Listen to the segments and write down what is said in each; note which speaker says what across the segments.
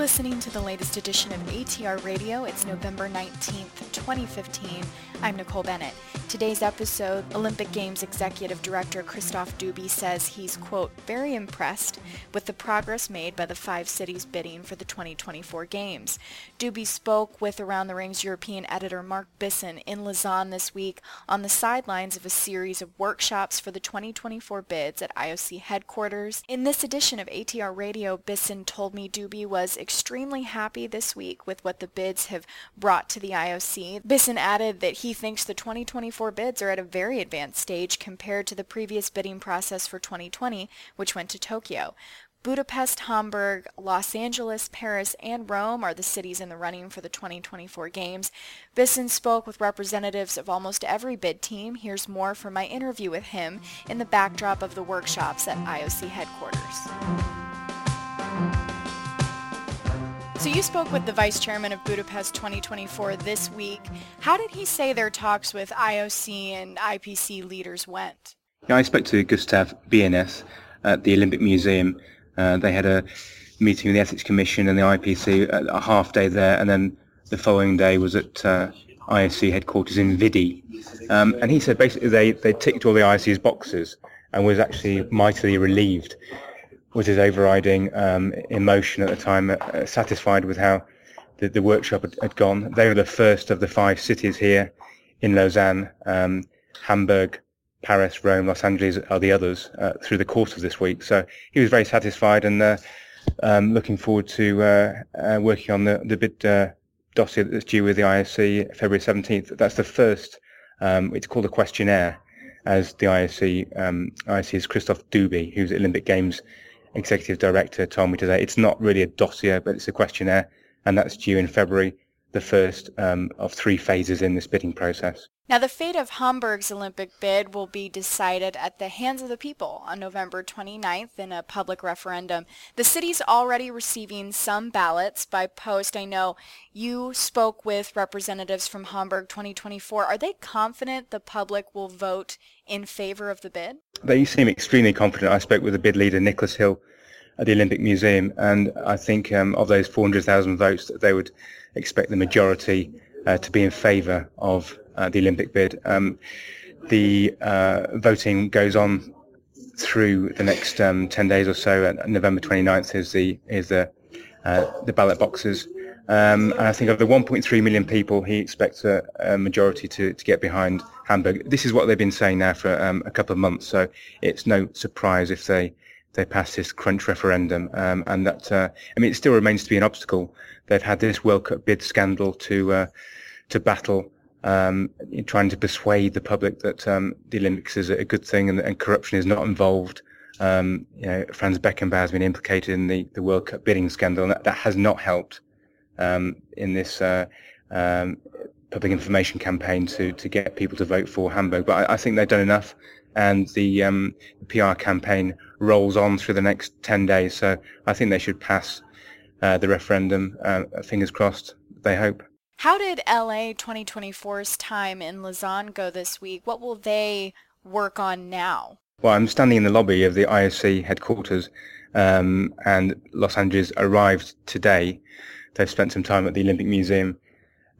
Speaker 1: listening to the latest edition of ATR Radio. It's November 19th, 2015. I'm Nicole Bennett. Today's episode, Olympic Games Executive Director Christophe Dubi says he's, quote, very impressed with the progress made by the five cities bidding for the 2024 Games. Dubi spoke with Around the Rings European editor Mark Bisson in Lausanne this week on the sidelines of a series of workshops for the 2024 bids at IOC headquarters. In this edition of ATR Radio, Bisson told me Dubi was extremely happy this week with what the bids have brought to the IOC. Bisson added that he thinks the 2024 bids are at a very advanced stage compared to the previous bidding process for 2020, which went to Tokyo. Budapest, Hamburg, Los Angeles, Paris, and Rome are the cities in the running for the 2024 Games. Bisson spoke with representatives of almost every bid team. Here's more from my interview with him in the backdrop of the workshops at IOC headquarters. So you spoke with the vice chairman of Budapest 2024 this week. How did he say their talks with IOC and IPC leaders went?
Speaker 2: Yeah, I spoke to Gustav Biennes at the Olympic Museum. Uh, they had a meeting with the Ethics Commission and the IPC, a half day there, and then the following day was at uh, IOC headquarters in Vidy. Um, and he said basically they, they ticked all the IOC's boxes and was actually mightily relieved was his overriding um, emotion at the time, uh, satisfied with how the, the workshop had, had, gone. They were the first of the five cities here in Lausanne. Um, Hamburg, Paris, Rome, Los Angeles are the others uh, through the course of this week. So he was very satisfied and uh, um, looking forward to uh, uh, working on the, the bid uh, dossier that's due with the IOC February 17th. That's the first, um, it's called a questionnaire, as the IOC, um, IOC's Christophe Dubi, who's Olympic Games executive director told me today. It's not really a dossier, but it's a questionnaire, and that's due in February, the first um, of three phases in this bidding process.
Speaker 1: Now, the fate of Hamburg's Olympic bid will be decided at the hands of the people on November 29th in a public referendum. The city's already receiving some ballots by post. I know you spoke with representatives from Hamburg 2024. Are they confident the public will vote in favor of the bid?
Speaker 2: They seem extremely confident. I spoke with the bid leader, Nikolas Hill, at the Olympic Museum, and I think um, of those 400,000 votes, that they would expect the majority uh, to be in favour of uh, the Olympic bid. Um, the uh, voting goes on through the next um, 10 days or so. And November 29th is the is the uh, the ballot boxes. Um, and I think of the 1.3 million people, he expects a, a, majority to, to get behind Hamburg. This is what they've been saying now for um, a couple of months, so it's no surprise if they they pass this crunch referendum. Um, and that, uh, I mean, it still remains to be an obstacle. They've had this World Cup bid scandal to uh, to battle um, trying to persuade the public that um, the Olympics is a good thing and, and corruption is not involved. Um, you know, Franz Beckenbauer has been implicated in the, the World Cup bidding scandal, and that, that has not helped um, in this uh, um, public information campaign to, to get people to vote for Hamburg. But I, I think they've done enough, and the, the, PR campaign rolls on through the next 10 days. So I think they should pass uh, the referendum. Uh, fingers crossed, they hope.
Speaker 1: How did LA 2024's time in Lausanne go this week? What will they work on now?
Speaker 2: Well, I'm standing in the lobby of the IOC headquarters, um, and Los Angeles arrived today. They've spent some time at the Olympic Museum,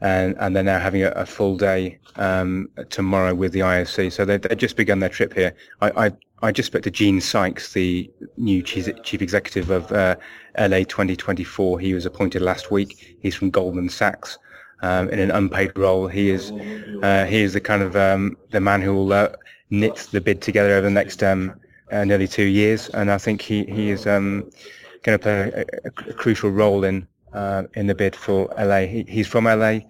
Speaker 2: and, and they're now having a, a full day um, tomorrow with the IOC. So they've, they've, just begun their trip here. I, I, I just spoke to Gene Sykes, the new chief, executive of uh, LA 2024. He was appointed last week. He's from Goldman Sachs um, in an unpaid role. He is uh, he is the kind of um, the man who will uh, knit the bid together over the next um, uh, nearly two years, and I think he he is um, going to play a, a, crucial role in uh, in the bid for LA. He, he's from LA,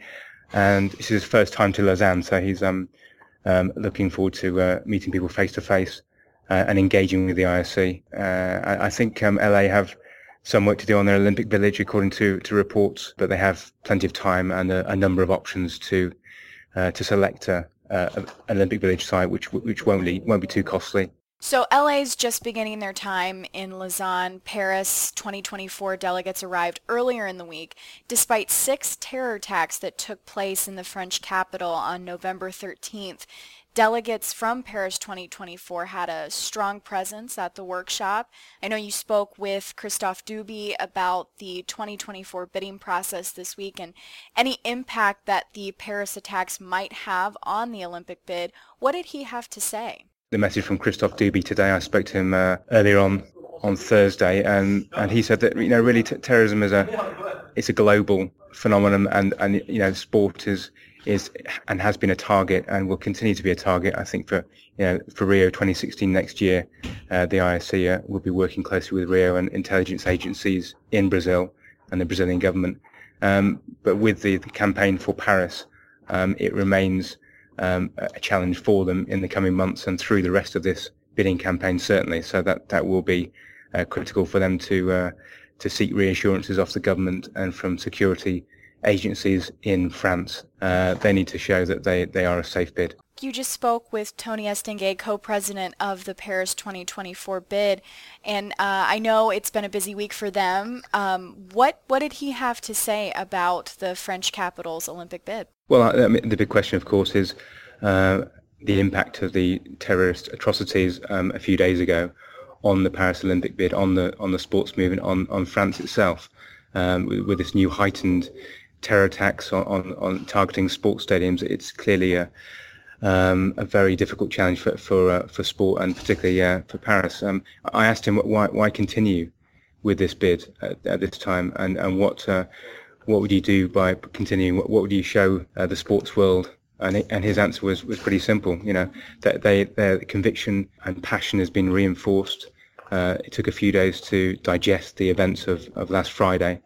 Speaker 2: and this is his first time to Lausanne, so he's um, um, looking forward to uh, meeting people face to face and engaging with the IOC. Uh, I, I think LA have some work to do on their Olympic Village, according to, to reports, but they have plenty of time and a, a number of options to uh, to select a, an Olympic Village site, which which won't be, won't be too costly.
Speaker 1: So LA's just beginning their time in Lausanne. Paris 2024 delegates arrived earlier in the week, despite six terror attacks that took place in the French capital on November 13th. Delegates from Paris 2024 had a strong presence at the workshop. I know you spoke with Christophe Dubi about the 2024 bidding process this week and any impact that the Paris attacks might have on the Olympic bid. What did he have to say?
Speaker 2: The message from Christophe Dubi today, I spoke to him uh, earlier on on Thursday, and, and he said that you know really t- terrorism is a it's a global phenomenon, and, and you know sport is is and has been a target and will continue to be a target. I think for you know for Rio 2016 next year, uh, the IOC uh, will be working closely with Rio and intelligence agencies in Brazil and the Brazilian government. Um, but with the, the, campaign for Paris, um, it remains um, a challenge for them in the coming months and through the rest of this bidding campaign certainly. So that that will be uh, critical for them to uh, to seek reassurances off the government and from security agencies in France. Uh, they need to show that they, they are a safe bid.
Speaker 1: You just spoke with Tony Estanguet, co-president of the Paris 2024 bid, and uh, I know it's been a busy week for them. Um, what what did he have to say about the French capital's Olympic bid?
Speaker 2: Well, I mean, the big question, of course, is uh, the impact of the terrorist atrocities um, a few days ago on the Paris Olympic bid, on the on the sports movement, on on France itself, um, with, with, this new heightened terror attacks on, on, on targeting sports stadiums, it's clearly a, um, a very difficult challenge for for, uh, for sport and particularly uh, for Paris. Um, I asked him why why continue with this bid at, at this time, and and what uh, what would you do by continuing? What, what would you show uh, the sports world? And, and his answer was, was pretty simple. You know that they their conviction and passion has been reinforced. Uh, it took a few days to digest the events of, of last Friday,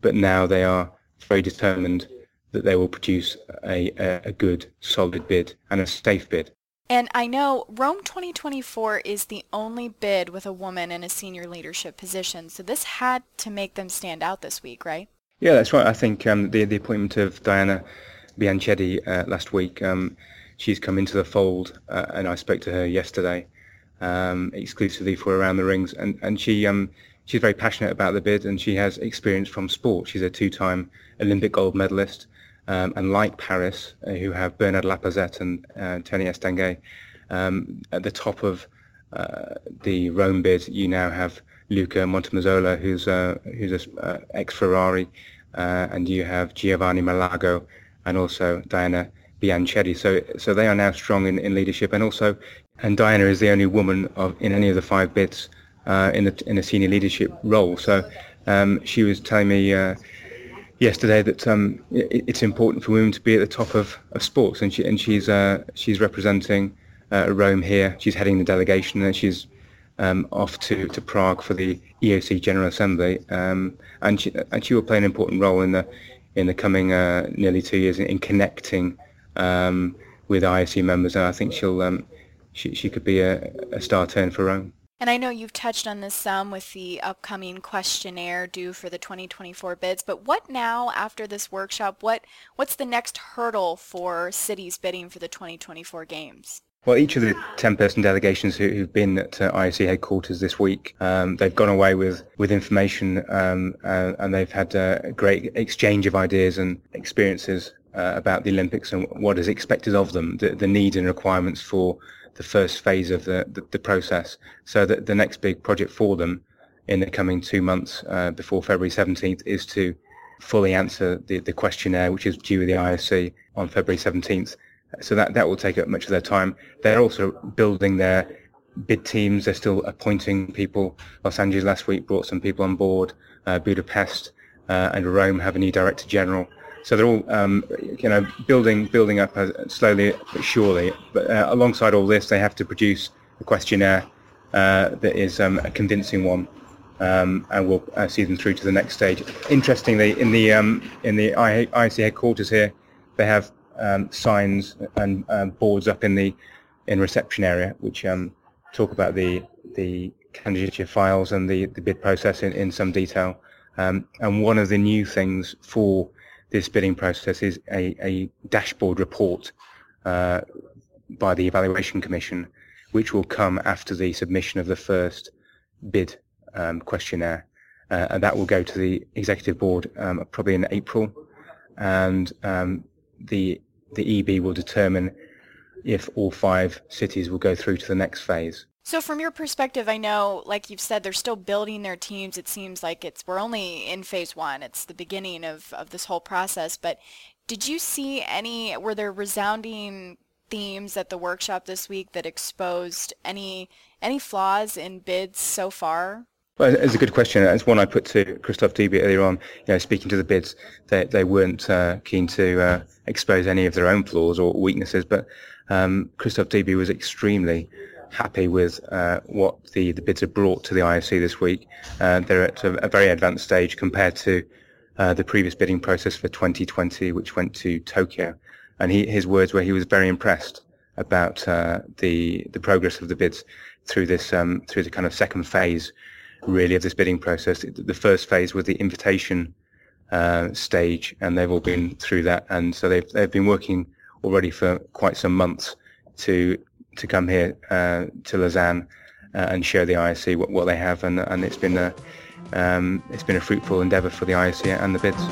Speaker 2: but now they are very determined that they will produce a, a, good, solid bid and a safe bid.
Speaker 1: And I know Rome 2024 is the only bid with a woman in a senior leadership position, so this had to make them stand out this week, right?
Speaker 2: Yeah, that's right. I think um, the the appointment of Diana Bianchedi uh, last week, um, she's come into the fold, uh, and I spoke to her yesterday um, exclusively for Around the Rings, and and she um, she's very passionate about the bid and she has experience from sport. She's a two-time Olympic gold medalist. Um, and like Paris, uh, who have Bernard Lapasset and uh, Tony Estanguet, um, at the top of uh, the Rome bid, you now have Luca Montezemolo, who's uh, who's an uh, ex-Ferrari, uh, and you have Giovanni Malago and also Diana Bianchedi. So so they are now strong in, in leadership, and also, and Diana is the only woman of in any of the five bids uh, in a in a senior leadership role. So um, she was telling me uh, yesterday that um, it, it's important for women to be at the top of, of sports, and she and she's uh, she's representing uh, Rome here. She's heading the delegation, and she's um, off to, to Prague for the EOC General Assembly, um, and she and she will play an important role in the in the coming uh, nearly two years in, in connecting um, with IOC members, and I think she'll um, she she could be a, a star turn for Rome.
Speaker 1: And I know you've touched on this some with the upcoming questionnaire due for the 2024 bids, but what now after this workshop? What what's the next hurdle for cities bidding for the 2024 games?
Speaker 2: Well, each of the 10-person delegations who, have been at uh, IOC headquarters this week, um, they've gone away with, with information um, uh, and they've had a great exchange of ideas and experiences uh, about the Olympics and what is expected of them, the, the needs and requirements for the first phase of the, the, the, process. So that the next big project for them in the coming two months uh, before February 17th is to fully answer the, the questionnaire, which is due with the IOC on February 17th. So that, that will take up much of their time. They're also building their bid teams. They're still appointing people. Los Angeles last week brought some people on board. Uh, Budapest uh, and Rome have a new director general. So they're all, um, you know, building building up uh, slowly but surely. But uh, alongside all this, they have to produce a questionnaire uh, that is um, a convincing one, um, and will uh, see them through to the next stage. Interestingly, in the um, in the IOC headquarters here, they have um, signs and um, boards up in the in reception area, which talk about the the candidature files and the, the bid process in, in some detail. and one of the new things for this bidding process is a, a dashboard report uh, by the Evaluation Commission, which will come after the submission of the first bid um, questionnaire. Uh, and that will go to the executive board um, probably in April. And um, the the EB will determine if all five cities will go through to the next phase.
Speaker 1: So from your perspective, I know, like you've said, they're still building their teams. It seems like it's we're only in phase one. It's the beginning of, of this whole process. But did you see any, were there resounding themes at the workshop this week that exposed any any flaws in bids so far?
Speaker 2: Well, it's a good question. It's one I put to Christophe Dubi earlier on. You know, speaking to the bids, they they weren't uh, keen to uh, expose any of their own flaws or weaknesses, but um, Christophe Dubi was extremely happy with uh, what the, the bids have brought to the IOC this week. Uh, they're at a, a, very advanced stage compared to uh, the previous bidding process for 2020, which went to Tokyo and he, his words were he was very impressed about uh, the the progress of the bids through this um, through the kind of second phase, really of this bidding process. The first phase was the invitation uh, stage, and they've all been through that, and so they've they've been working already for quite some months to to come here uh, to Lausanne uh, and show the IOC what, what they have, and and it's been a um, it's been a fruitful endeavour for the IOC and the bids.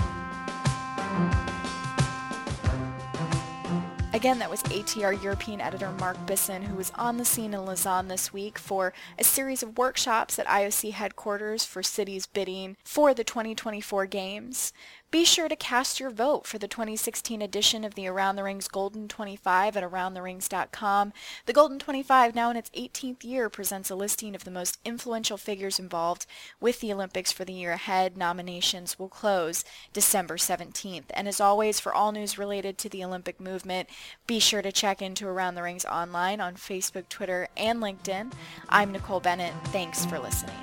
Speaker 1: Again, that was ATR European editor Mark Bisson, who was on the scene in Lausanne this week for a series of workshops at IOC headquarters for cities bidding for the 2024 games. Be sure to cast your vote for the 2016 edition of the Around the Rings Golden 25 at AroundTheRings.com. The Golden 25, now in its 18th year, presents a listing of the most influential figures involved with the Olympics for the year ahead. Nominations will close December 17th. And as always, for all news related to the Olympic movement, be sure to check into Around the Rings online on Facebook, Twitter, and LinkedIn. I'm Nicole Bennett. Thanks for listening.